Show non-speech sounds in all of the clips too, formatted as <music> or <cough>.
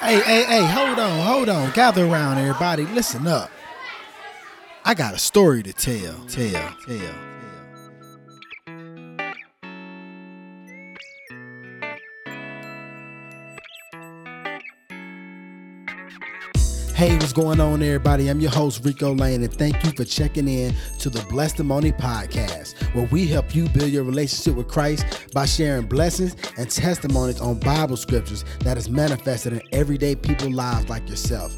Hey, hey, hey, hold on, hold on. Gather around, everybody. Listen up. I got a story to tell. Tell, tell. Hey, what's going on, everybody? I'm your host, Rico Lane, and thank you for checking in to the Blessedtimony Podcast, where we help you build your relationship with Christ by sharing blessings and testimonies on Bible scriptures that is manifested in everyday people lives like yourself.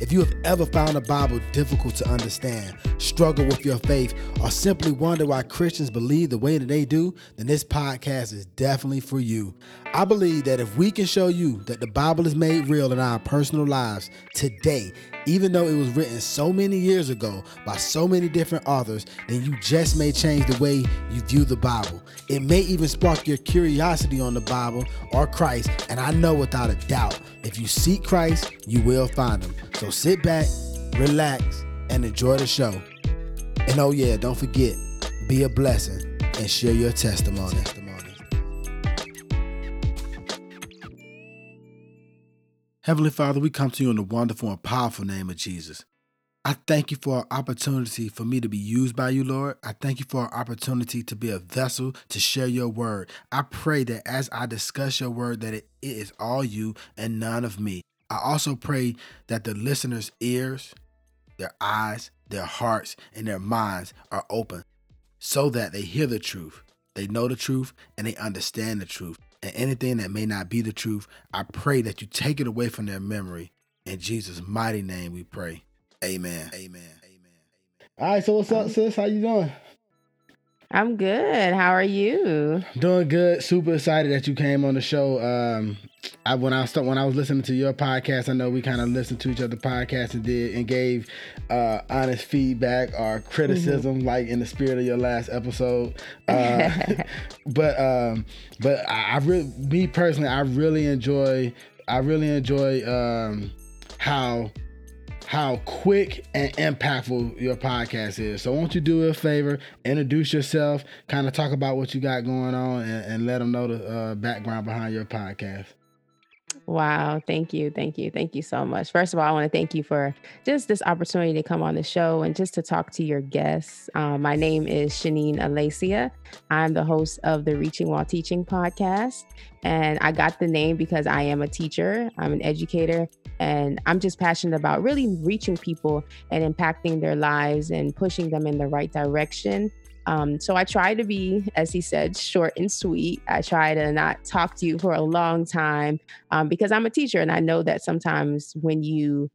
If you have ever found the Bible difficult to understand, struggle with your faith, or simply wonder why Christians believe the way that they do, then this podcast is definitely for you. I believe that if we can show you that the Bible is made real in our personal lives today, even though it was written so many years ago by so many different authors, then you just may change the way you view the Bible. It may even spark your curiosity on the Bible or Christ, and I know without a doubt, if you seek Christ, you will find him. So sit back, relax, and enjoy the show. And oh yeah, don't forget, be a blessing and share your testimony. Heavenly Father, we come to you in the wonderful and powerful name of Jesus. I thank you for an opportunity for me to be used by you, Lord. I thank you for an opportunity to be a vessel to share your word. I pray that as I discuss your word, that it is all you and none of me. I also pray that the listeners' ears, their eyes, their hearts, and their minds are open so that they hear the truth, they know the truth, and they understand the truth. And anything that may not be the truth, I pray that you take it away from their memory. In Jesus' mighty name we pray. Amen. Amen. Amen. All right, so what's up, sis? How you doing? I'm good. How are you? Doing good. Super excited that you came on the show. Um, I when I start when I was listening to your podcast, I know we kind of listened to each other podcast and did and gave uh, honest feedback or criticism, mm-hmm. like in the spirit of your last episode. Uh, <laughs> but um, but I, I really, me personally, I really enjoy. I really enjoy um, how how quick and impactful your podcast is. So, won't you do a favor, introduce yourself, kind of talk about what you got going on, and, and let them know the uh, background behind your podcast. Wow. Thank you. Thank you. Thank you so much. First of all, I want to thank you for just this opportunity to come on the show and just to talk to your guests. Um, my name is Shanine Alessia. I'm the host of the Reaching While Teaching podcast. And I got the name because I am a teacher, I'm an educator, and I'm just passionate about really reaching people and impacting their lives and pushing them in the right direction um, so I try to be, as he said, short and sweet. I try to not talk to you for a long time um, because I'm a teacher and I know that sometimes when you,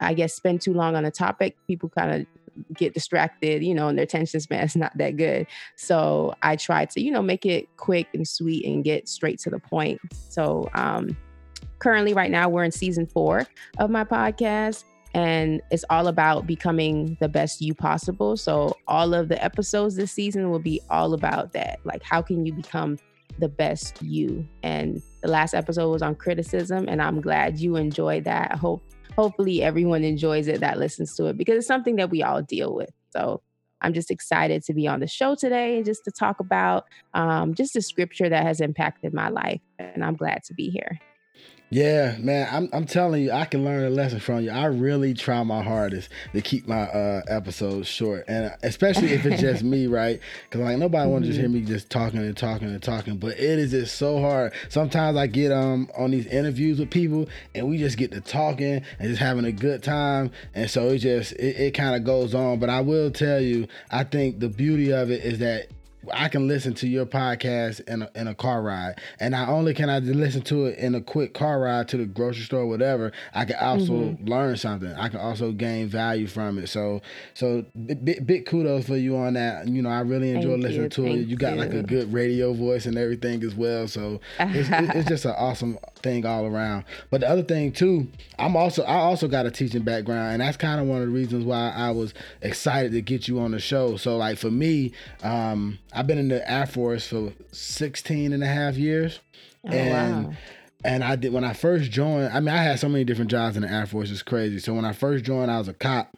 I guess, spend too long on a topic, people kind of get distracted, you know, and their attention span is not that good. So I try to, you know, make it quick and sweet and get straight to the point. So um, currently, right now, we're in season four of my podcast and it's all about becoming the best you possible. So all of the episodes this season will be all about that. Like how can you become the best you? And the last episode was on criticism and I'm glad you enjoyed that. I hope hopefully everyone enjoys it that listens to it because it's something that we all deal with. So I'm just excited to be on the show today and just to talk about um, just a scripture that has impacted my life. And I'm glad to be here. Yeah, man, I'm I'm telling you, I can learn a lesson from you. I really try my hardest to keep my uh, episodes short, and especially if it's just <laughs> me, right? Because like nobody mm-hmm. wants to just hear me just talking and talking and talking. But it is just so hard. Sometimes I get um on these interviews with people, and we just get to talking and just having a good time, and so it just it, it kind of goes on. But I will tell you, I think the beauty of it is that I can listen to your podcast in a, in a car ride, and not only can I listen to it in a quick car ride to the grocery store, whatever, I can also mm-hmm. learn something. I can also gain value from it. So, so big, big kudos for you on that. You know, I really enjoy Thank listening you. to Thank it. You got you. like a good radio voice and everything as well. So it's, it's just an awesome thing all around. But the other thing too, I'm also I also got a teaching background, and that's kind of one of the reasons why I was excited to get you on the show. So like for me, um, I've been in the Air Force for 16 and a half years. Oh, and wow. and I did when I first joined, I mean I had so many different jobs in the Air Force, it's crazy. So when I first joined, I was a cop.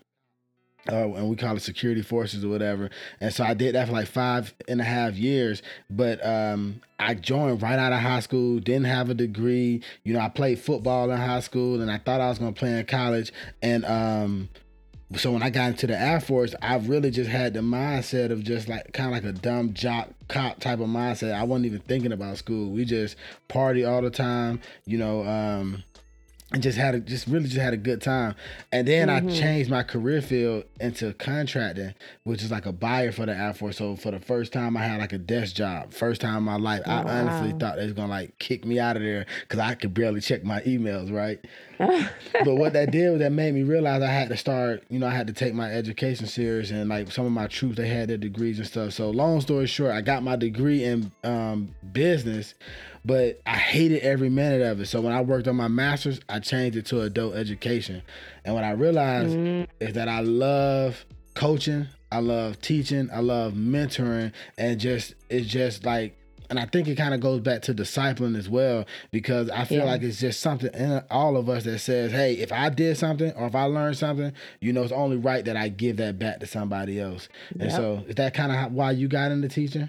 Uh, and we call it security forces or whatever. And so I did that for like five and a half years. But um, I joined right out of high school, didn't have a degree. You know, I played football in high school and I thought I was going to play in college. And um, so when I got into the Air Force, I really just had the mindset of just like kind of like a dumb jock cop type of mindset. I wasn't even thinking about school. We just party all the time, you know. Um, and just had a just really just had a good time. And then mm-hmm. i changed my career field into contracting which is like a buyer for the air force. So for the first time i had like a desk job. First time in my life oh, i honestly thought they was gonna like kick me out of there because i could barely check my emails right? <laughs> But what that did was that made me realize i had to start you know i had to take my education serious and like some of my troops they had their degrees and stuff. So long story short i got my degree in um, business but I hated every minute of it. So when I worked on my master's, I changed it to adult education. And what I realized mm-hmm. is that I love coaching, I love teaching, I love mentoring, and just it's just like and I think it kind of goes back to discipling as well because I feel yeah. like it's just something in all of us that says, "Hey, if I did something or if I learned something, you know, it's only right that I give that back to somebody else." Yep. And so, is that kind of why you got into teaching?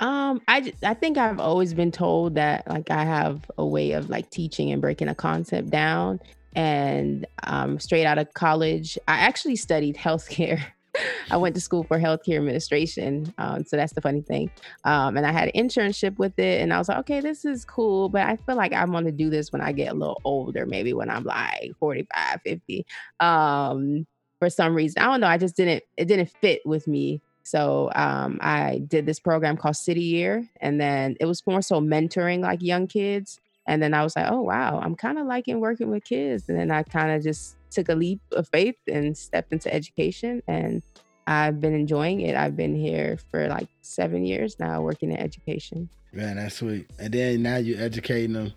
Um, I I think I've always been told that like I have a way of like teaching and breaking a concept down. And um, straight out of college, I actually studied healthcare. <laughs> I went to school for healthcare administration. Um, so that's the funny thing. Um, and I had an internship with it. And I was like, okay, this is cool. But I feel like I want to do this when I get a little older, maybe when I'm like 45, 50. Um, for some reason, I don't know. I just didn't, it didn't fit with me so um, I did this program called City Year, and then it was more so mentoring like young kids. And then I was like, oh wow, I'm kind of liking working with kids. And then I kind of just took a leap of faith and stepped into education, and I've been enjoying it. I've been here for like seven years now, working in education. Man, that's sweet. And then now you're educating them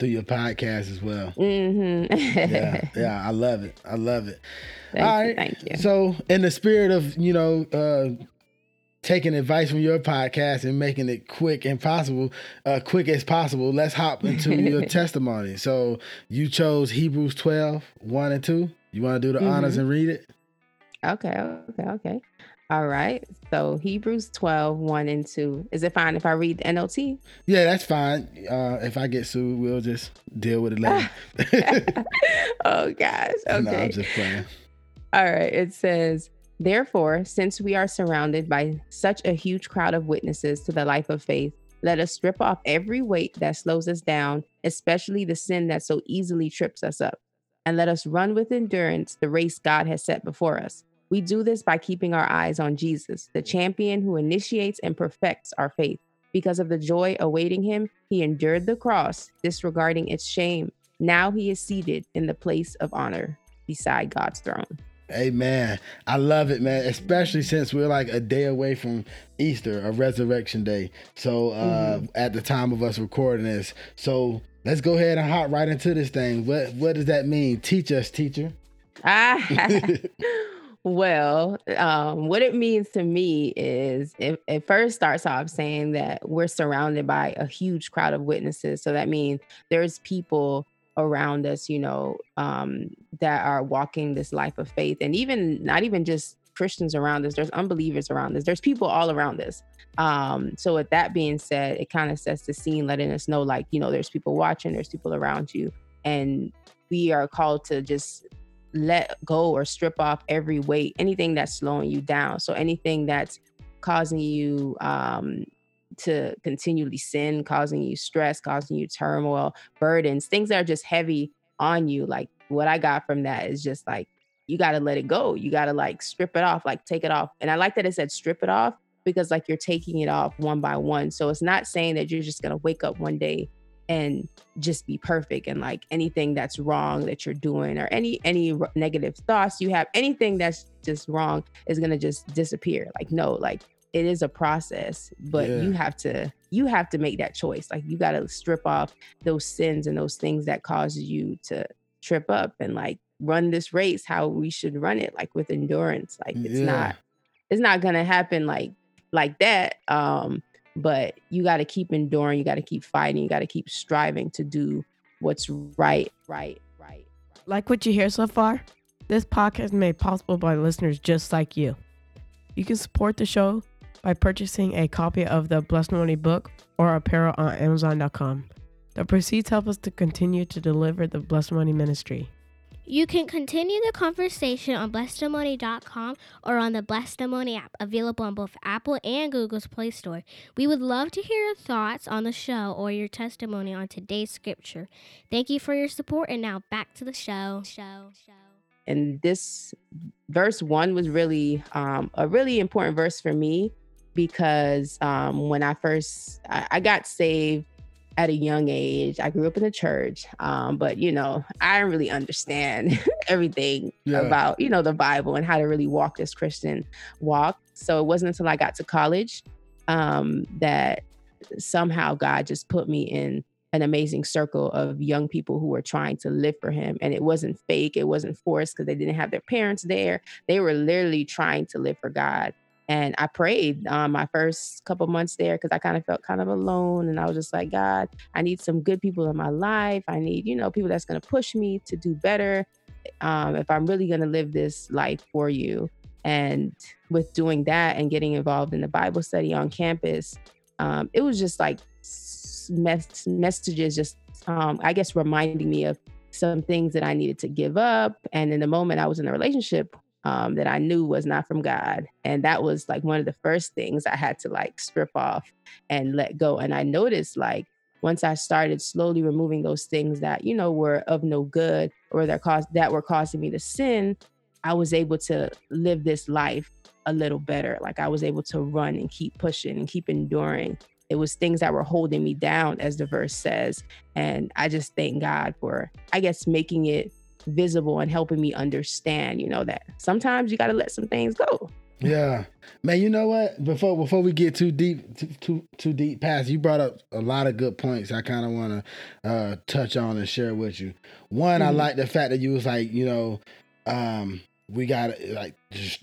through your podcast as well. Mm-hmm. yeah, <laughs> yeah, I love it. I love it. Thank All right, you, thank you. So, in the spirit of you know uh, taking advice from your podcast and making it quick and possible, uh, quick as possible, let's hop into your <laughs> testimony. So you chose Hebrews 12, 1 and 2. You want to do the mm-hmm. honors and read it? Okay, okay, okay. All right. So Hebrews 12, 1 and 2. Is it fine if I read the NLT? Yeah, that's fine. Uh, if I get sued, we'll just deal with it later. <laughs> oh gosh. Okay. <laughs> No, I'm just playing. All right. It says, Therefore, since we are surrounded by such a huge crowd of witnesses to the life of faith, let us strip off every weight that slows us down, especially the sin that so easily trips us up. And let us run with endurance the race God has set before us. We do this by keeping our eyes on Jesus, the champion who initiates and perfects our faith. Because of the joy awaiting him, he endured the cross, disregarding its shame. Now he is seated in the place of honor beside God's throne. Amen. I love it, man. Especially since we're like a day away from Easter, a resurrection day. So uh mm-hmm. at the time of us recording this. So let's go ahead and hop right into this thing. What what does that mean? Teach us, teacher. Ah. <laughs> well, um, what it means to me is it, it first starts off saying that we're surrounded by a huge crowd of witnesses. So that means there's people around us, you know, um, that are walking this life of faith, and even not even just Christians around us. There's unbelievers around us. There's people all around us. Um, so with that being said, it kind of sets the scene, letting us know, like, you know, there's people watching, there's people around you, and we are called to just let go or strip off every weight, anything that's slowing you down. So anything that's causing you um, to continually sin, causing you stress, causing you turmoil, burdens, things that are just heavy on you. Like what I got from that is just like, you got to let it go. You got to like strip it off, like take it off. And I like that it said strip it off because like you're taking it off one by one. So it's not saying that you're just going to wake up one day and just be perfect and like anything that's wrong that you're doing or any any negative thoughts you have anything that's just wrong is going to just disappear like no like it is a process but yeah. you have to you have to make that choice like you got to strip off those sins and those things that cause you to trip up and like run this race how we should run it like with endurance like it's yeah. not it's not gonna happen like like that um but you got to keep enduring you got to keep fighting you got to keep striving to do what's right right right like what you hear so far This podcast is made possible by listeners just like you. You can support the show by purchasing a copy of the Blessedtimony book or apparel on Amazon.com. The proceeds help us to continue to deliver the Blessedtimony ministry. You can continue the conversation on blessedtimony.com or on the Blessedtimony app, available on both Apple and Google's Play Store. We would love to hear your thoughts on the show or your testimony on today's scripture. Thank you for your support, and now back to the show. Show. Show. And this verse one was really um, a really important verse for me because um, when I first I, I got saved at a young age. I grew up in the church, um, but you know, I didn't really understand <laughs> everything yeah. about you know the Bible and how to really walk this Christian walk. So it wasn't until I got to college um, that somehow God just put me in an amazing circle of young people who were trying to live for him and it wasn't fake it wasn't forced because they didn't have their parents there they were literally trying to live for god and I prayed um, my first couple months there because I kind of felt kind of alone. And I was just like, God, I need some good people in my life. I need, you know, people that's going to push me to do better um, if I'm really going to live this life for you. And with doing that and getting involved in the Bible study on campus, um, it was just like mes- messages, just, um, I guess, reminding me of some things that I needed to give up. And in the moment I was in a relationship um, that I knew was not from God. And that was like one of the first things I had to like strip off and let go. And I noticed like once I started slowly removing those things that, you know, were of no good or that caused that were causing me to sin, I was able to live this life a little better. Like I was able to run and keep pushing and keep enduring. It was things that were holding me down, as the verse says. And I just thank God for, I guess, making it visible and helping me understand, you know, that sometimes you got to let some things go. Yeah, man. You know what? Before before we get too deep too too, too deep past, you brought up a lot of good points. I kind of want to uh, touch on and share with you. One, mm-hmm. I like the fact that you was like, you know, um, we got like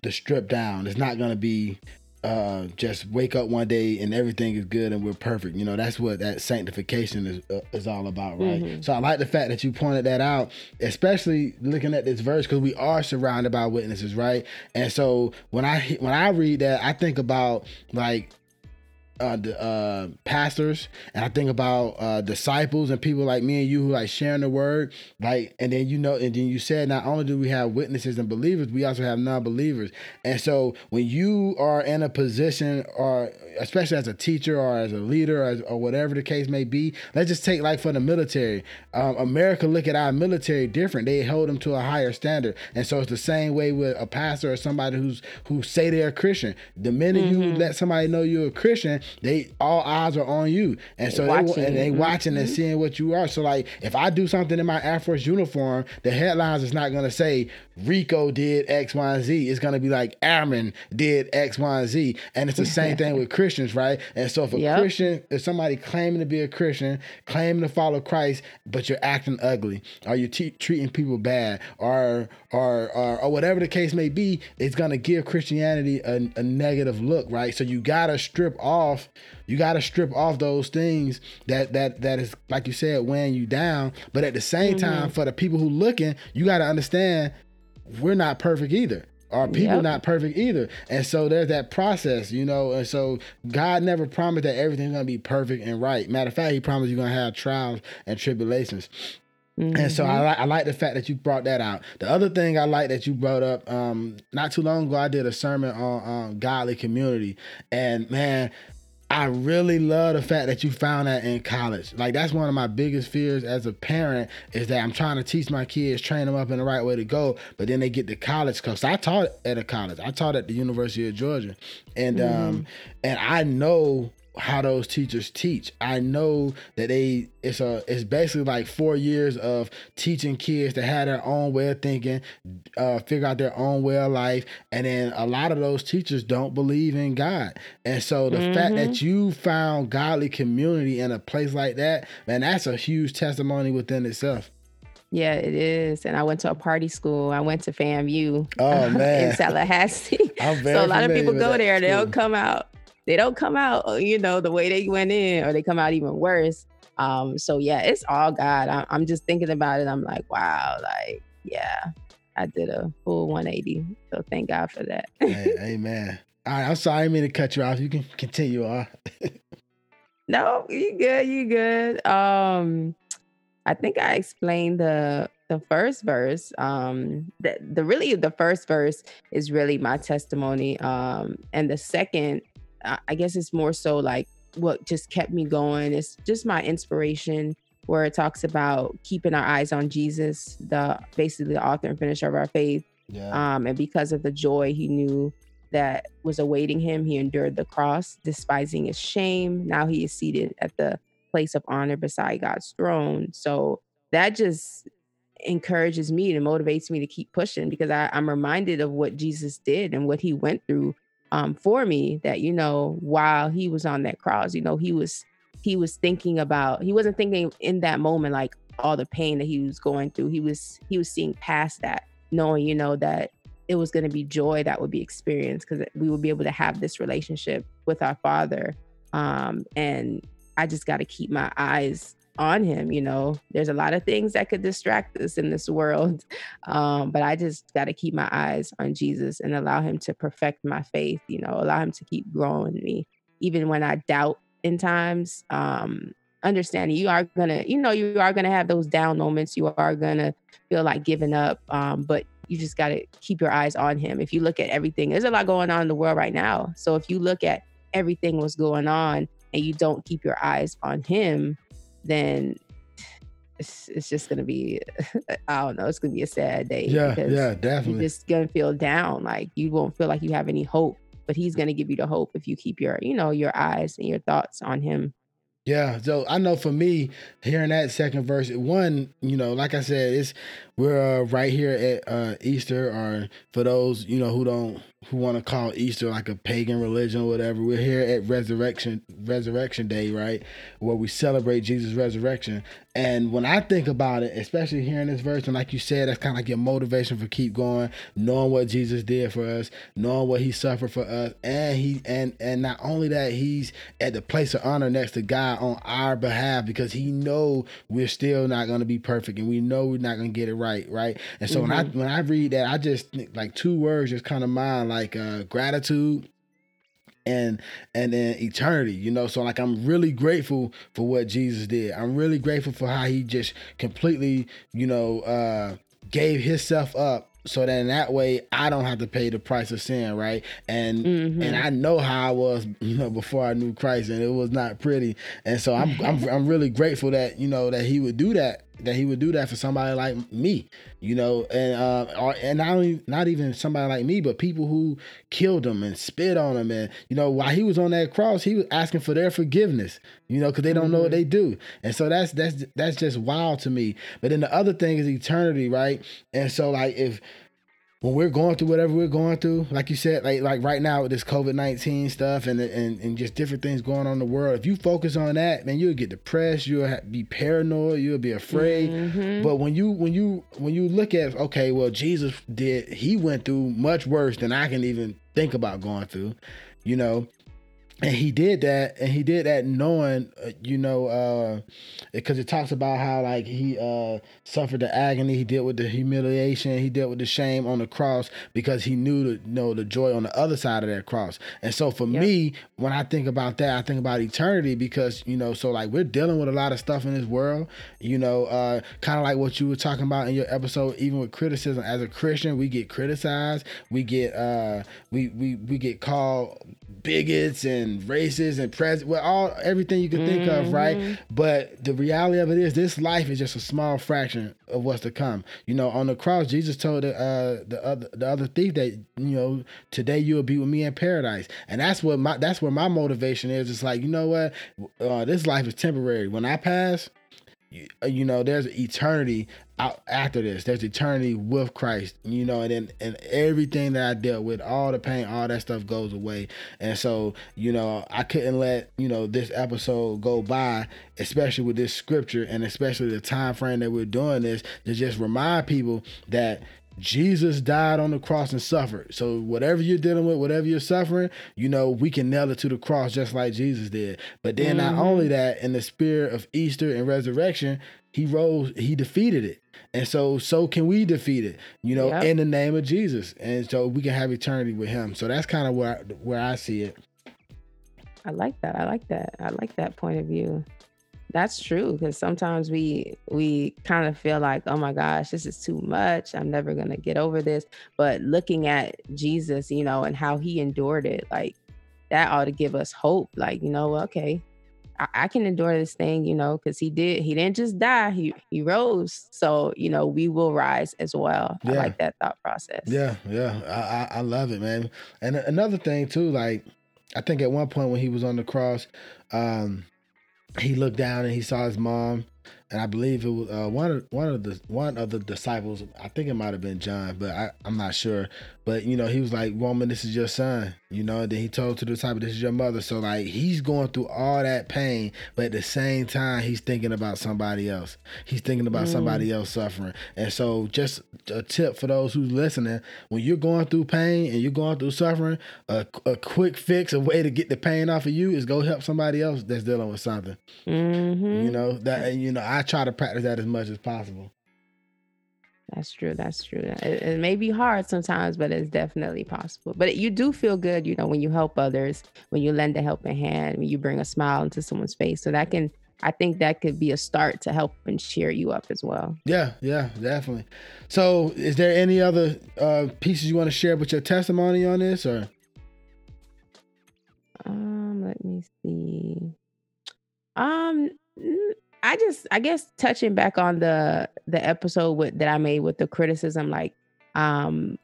the strip down. It's not gonna be uh, just wake up one day and everything is good and we're perfect. You know, that's what that sanctification is uh, is all about, right? Mm-hmm. So I like the fact that you pointed that out, especially looking at this verse because we are surrounded by witnesses, right? And so when I when I read that, I think about like uh, the, uh, pastors and I think about uh, disciples and people like me and you who like sharing the word, like, and then you know, and then you said not only do we have witnesses and believers, we also have non-believers. And so when you are in a position, or especially as a teacher or as a leader or, as, or whatever the case may be, let's just take like for the military. Um, America look at our military different; they hold them to a higher standard, and so it's the same way with a pastor or somebody who's who say they're a Christian. The minute mm-hmm. you let somebody know you're a Christian they all eyes are on you, and so watching. they and they mm-hmm. watching and seeing what you are. So like, if I do something in my Air Force uniform, the headlines is not gonna say Rico did X, Y, and Z. It's gonna be like Aaron did X, Y, and Z, and it's the <laughs> same thing with Christians, right? And so if a yep. Christian, if somebody claiming to be a Christian, claiming to follow Christ, but you're acting ugly, or you're treating people bad, or, or or or whatever the case may be, it's gonna give Christianity a, a negative look, right? So you gotta strip off you got to strip off those things that that that is like you said weighing you down but at the same mm-hmm. time for the people who looking you got to understand we're not perfect either our people yep. not perfect either and so there's that process you know and so god never promised that everything's gonna be perfect and right matter of fact he promised you're gonna have trials and tribulations Mm-hmm. And so I mm-hmm. like I like the fact that you brought that out. The other thing I like that you brought up, um, not too long ago, I did a sermon on um, godly community, and man, I really love the fact that you found that in college. Like that's one of my biggest fears as a parent is that I'm trying to teach my kids, train them up in the right way to go, but then they get to college. Cause I taught at a college. I taught at the University of Georgia, and mm-hmm. um, and I know how those teachers teach. I know that they it's a it's basically like four years of teaching kids to have their own way of thinking, uh, figure out their own way of life, and then a lot of those teachers don't believe in God. And so the mm-hmm. fact that mm-hmm. you found godly community in a place like that, man, that's a huge testimony within itself. Yeah, it is. And I went to a party school. I went to FAMU oh, <laughs> man. in Tallahassee. <laughs> so a lot of people go there. They don't come out they don't come out, uh, you know, the way they went in, or they come out even worse. Um, so yeah, it's all God. I, I'm just thinking about it. I'm like, wow, like, yeah, I did a full 180. So thank God for that. hey, <laughs> amen. All right, I'm sorry, I didn't mean to cut you off. You can continue on. <laughs> no, you good, you good. Um, I think I explained the the first verse. Um, the, the really the first verse is really my testimony. Um, and the second, I, guess it's more so like what just kept me going. It's just my inspiration where it talks about keeping our eyes on Jesus, the basically the author and finisher of our faith. Yeah. Um, and because of the joy he knew that was awaiting him, he endured the cross, despising his shame. Now he is seated at the place of honor beside God's throne. So that just encourages me and motivates me to keep pushing because I, am reminded of what Jesus did and what he went through um, for me. That, you know, while he was on that cross, you know, he was he was thinking about he wasn't thinking in that moment like all the pain that he was going through he was he was seeing past that knowing you know that it was going to be joy that would be experienced because we would be able to have this relationship with our father um, and i just got to keep my eyes on him you know? There's a lot of things that could distract us in this world <laughs> um, but i just got to keep my eyes on jesus and allow him to perfect my faith you know allow him to keep growing me. Even when i doubt in times um understanding you are gonna you know you are gonna have those down moments. You are gonna feel like giving up um but you just got to keep your eyes on him. If you look at everything there's a lot going on in the world right now. So if you look at everything was going on and you don't keep your eyes on him then it's, it's just gonna be <laughs> i don't know it's gonna be a sad day yeah yeah definitely. you're just gonna feel down like you won't feel like you have any hope but he's going to give you the hope if you keep your you know your eyes and your thoughts on him. Yeah, so I know for me, hearing that second verse, one, you know, like I said, it's we're uh, right here at uh, Easter, or for those you know who don't who want to call Easter like a pagan religion or whatever. We're here at Resurrection Resurrection Day, right, where we celebrate Jesus' resurrection. And when I think about it, especially hearing this verse, and like you said, that's kind of like your motivation for keep going, knowing what Jesus did for us, knowing what He suffered for us, and He and and not only that, He's at the place of honor next to God on our behalf because He know we're still not going to be perfect, and we know we're not going to get it right, right. right. And so mm-hmm. when I mm-hmm. when I read that, I just like two words just kind of mind like uh, gratitude and and then eternity you know so like i'm really grateful for what jesus did i'm really grateful for how he just completely you know uh gave himself up so that in that way I don't have to pay the price of sin, right? And mm-hmm. and I know how I was, you know, before I knew Christ, and it was not pretty. And so I'm I'm I'm really grateful that you know that He would do that that he would do that for somebody like me, you know, and uh, or, and not only not even somebody like me, but people who killed him and spit on him, and you know, while he was on that cross, he was asking for their forgiveness, you know, because they don't mm-hmm. know what mm-hmm. they do, and so that's that's that's just wild to me. But then the other thing is eternity, right? And so like if when we're going through whatever we're going through, like you said, like like right now with this COVID nineteen stuff and, and and just different things going on in the world, if you focus on that, man, you'll get depressed. You'll be paranoid. You'll be afraid. Mm-hmm. But when you when you when you look at okay, well, Jesus did. He went through much worse than I can even think about going through. You know, and he did that and he did that knowing uh, you know uh because it talks about how like he uh suffered the agony he dealt with the humiliation he dealt with the shame on the cross because he knew the you know the joy on the other side of that cross and so for yep. me when i think about that i think about eternity because you know so like we're dealing with a lot of stuff in this world you know uh kind of like what you were talking about in your episode even with criticism as a christian we get criticized we get uh we we, we get called bigots and racists and pres well all everything you can think mm-hmm. of right? But the reality of it is this life is just a small fraction of what's to come. You know on the cross jesus told the, uh, the other the other thief that you know today you'll be with me in paradise. And that's what my that's where my motivation is. It's like you know what? Uh, this life is temporary. When i pass uh, you know there's eternity out after this. There's eternity with christ you know and then and everything that i dealt with all the pain all that stuff goes away. And so you know i couldn't let you know this episode go by especially with this scripture and especially the time frame that we're doing this to just remind people that Jesus died on the cross and suffered. So whatever you're dealing with, whatever you're suffering, you know, we can nail it to the cross just like Jesus did. But then mm-hmm. not only that, in the spirit of Easter and resurrection, he rose, he defeated it. And so so can we defeat it, you know, yep. in the name of Jesus. And so we can have eternity with him. So that's kind of where where I see it. I like that. I like that. I like that point of view. That's true because sometimes we we kind of feel like, oh my gosh, this is too much. I'm never gonna get over this. But looking at Jesus, you know, and how he endured it, like that ought to give us hope. Like, you know, okay, I, I can endure this thing, you know, because he did. He didn't just die. He he rose. So you know, we will rise as well. Yeah. I like that thought process. Yeah, yeah, I, I I love it, man. And another thing too, like I think at one point when he was on the cross, um, he looked down and he saw his mom and I believe it was uh, one of one of the one of the disciples. I think it might have been John, but I, I'm not sure. But you know, he was like, "Woman, this is your son." You know, then he told to the disciple, "This is your mother." So like, he's going through all that pain, but at the same time, he's thinking about somebody else. He's thinking about mm. somebody else suffering. And so, just a tip for those who's listening: when you're going through pain and you're going through suffering, a, a quick fix, a way to get the pain off of you is go help somebody else that's dealing with something. Mm-hmm. You know that, and you know, I try to practice that as much as possible. That's true. That's true. It, it, may be hard sometimes, but it's definitely possible. But you do feel good, you know, when you help others, when you lend a helping hand, when you bring a smile into someone's face. So that can, I think that could be a start to help and cheer you up as well. Yeah, yeah, definitely. So, is there any other uh, pieces you want to share with your testimony on this, or? Um, let me see. Um, I just I guess touching back on the the episode with that I made with the criticism, like um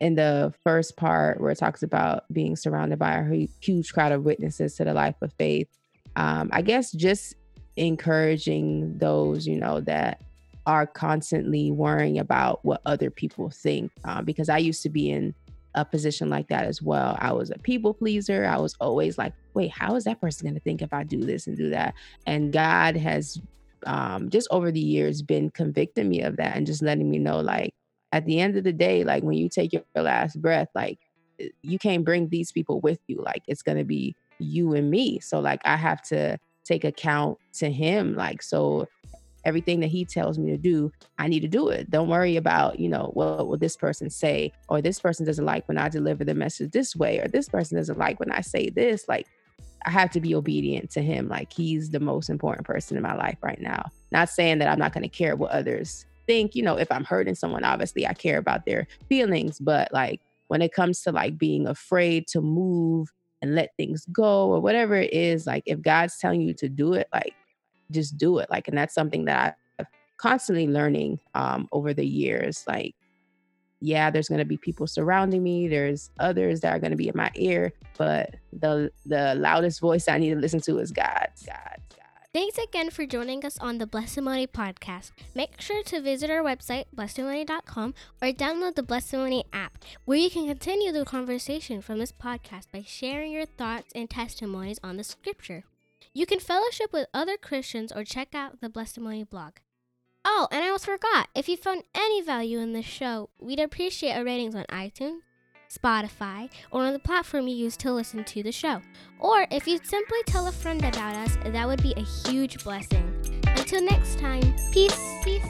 in the first part where it talks about being surrounded by a huge crowd of witnesses to the life of faith. Um, I guess just encouraging those, you know, that are constantly worrying about what other people think. Um, because I used to be in a position like that as well. I was a people pleaser. I was always like, wait, how is that person going to think if I do this and do that? And God has um, just over the years been convicting me of that and just letting me know, like, at the end of the day, like when you take your last breath, like eh, you can't bring these people with you. Like it's going to be you and me. So, like, I have to take account to Him. Like, so everything that he tells me to do, I need to do it. Don't worry about, you know, what will this person say, or this person doesn't like when I deliver the message this way, or this person doesn't like when I say this. Like, I have to be obedient to him. Like, he's the most important person in my life right now. Not saying that I'm not going to care what others think. You know, if I'm hurting someone, obviously I care about their feelings, but like, when it comes to like being afraid to move and let things go or whatever it is, like if God's telling you to do it, like just do it. Like, and that's something that I've constantly learning um, over the years. Like, yeah, there's going to be people surrounding me. There's others that are going to be in my ear, but the the loudest voice I need to listen to is God's. God. Thanks again for joining us on the Blessedtimony podcast. Make sure to visit our website, blessedtimony.com, or download the Blessedtimony app, where you can continue the conversation from this podcast by sharing your thoughts and testimonies on the scripture. You can fellowship with other Christians or check out the Blessedtimony blog. Oh, and I almost forgot if you found any value in this show, we'd appreciate a ratings on iTunes, Spotify, or on the platform you use to listen to the show. Or if you'd simply tell a friend about us, that would be a huge blessing. Until next time, peace, peace.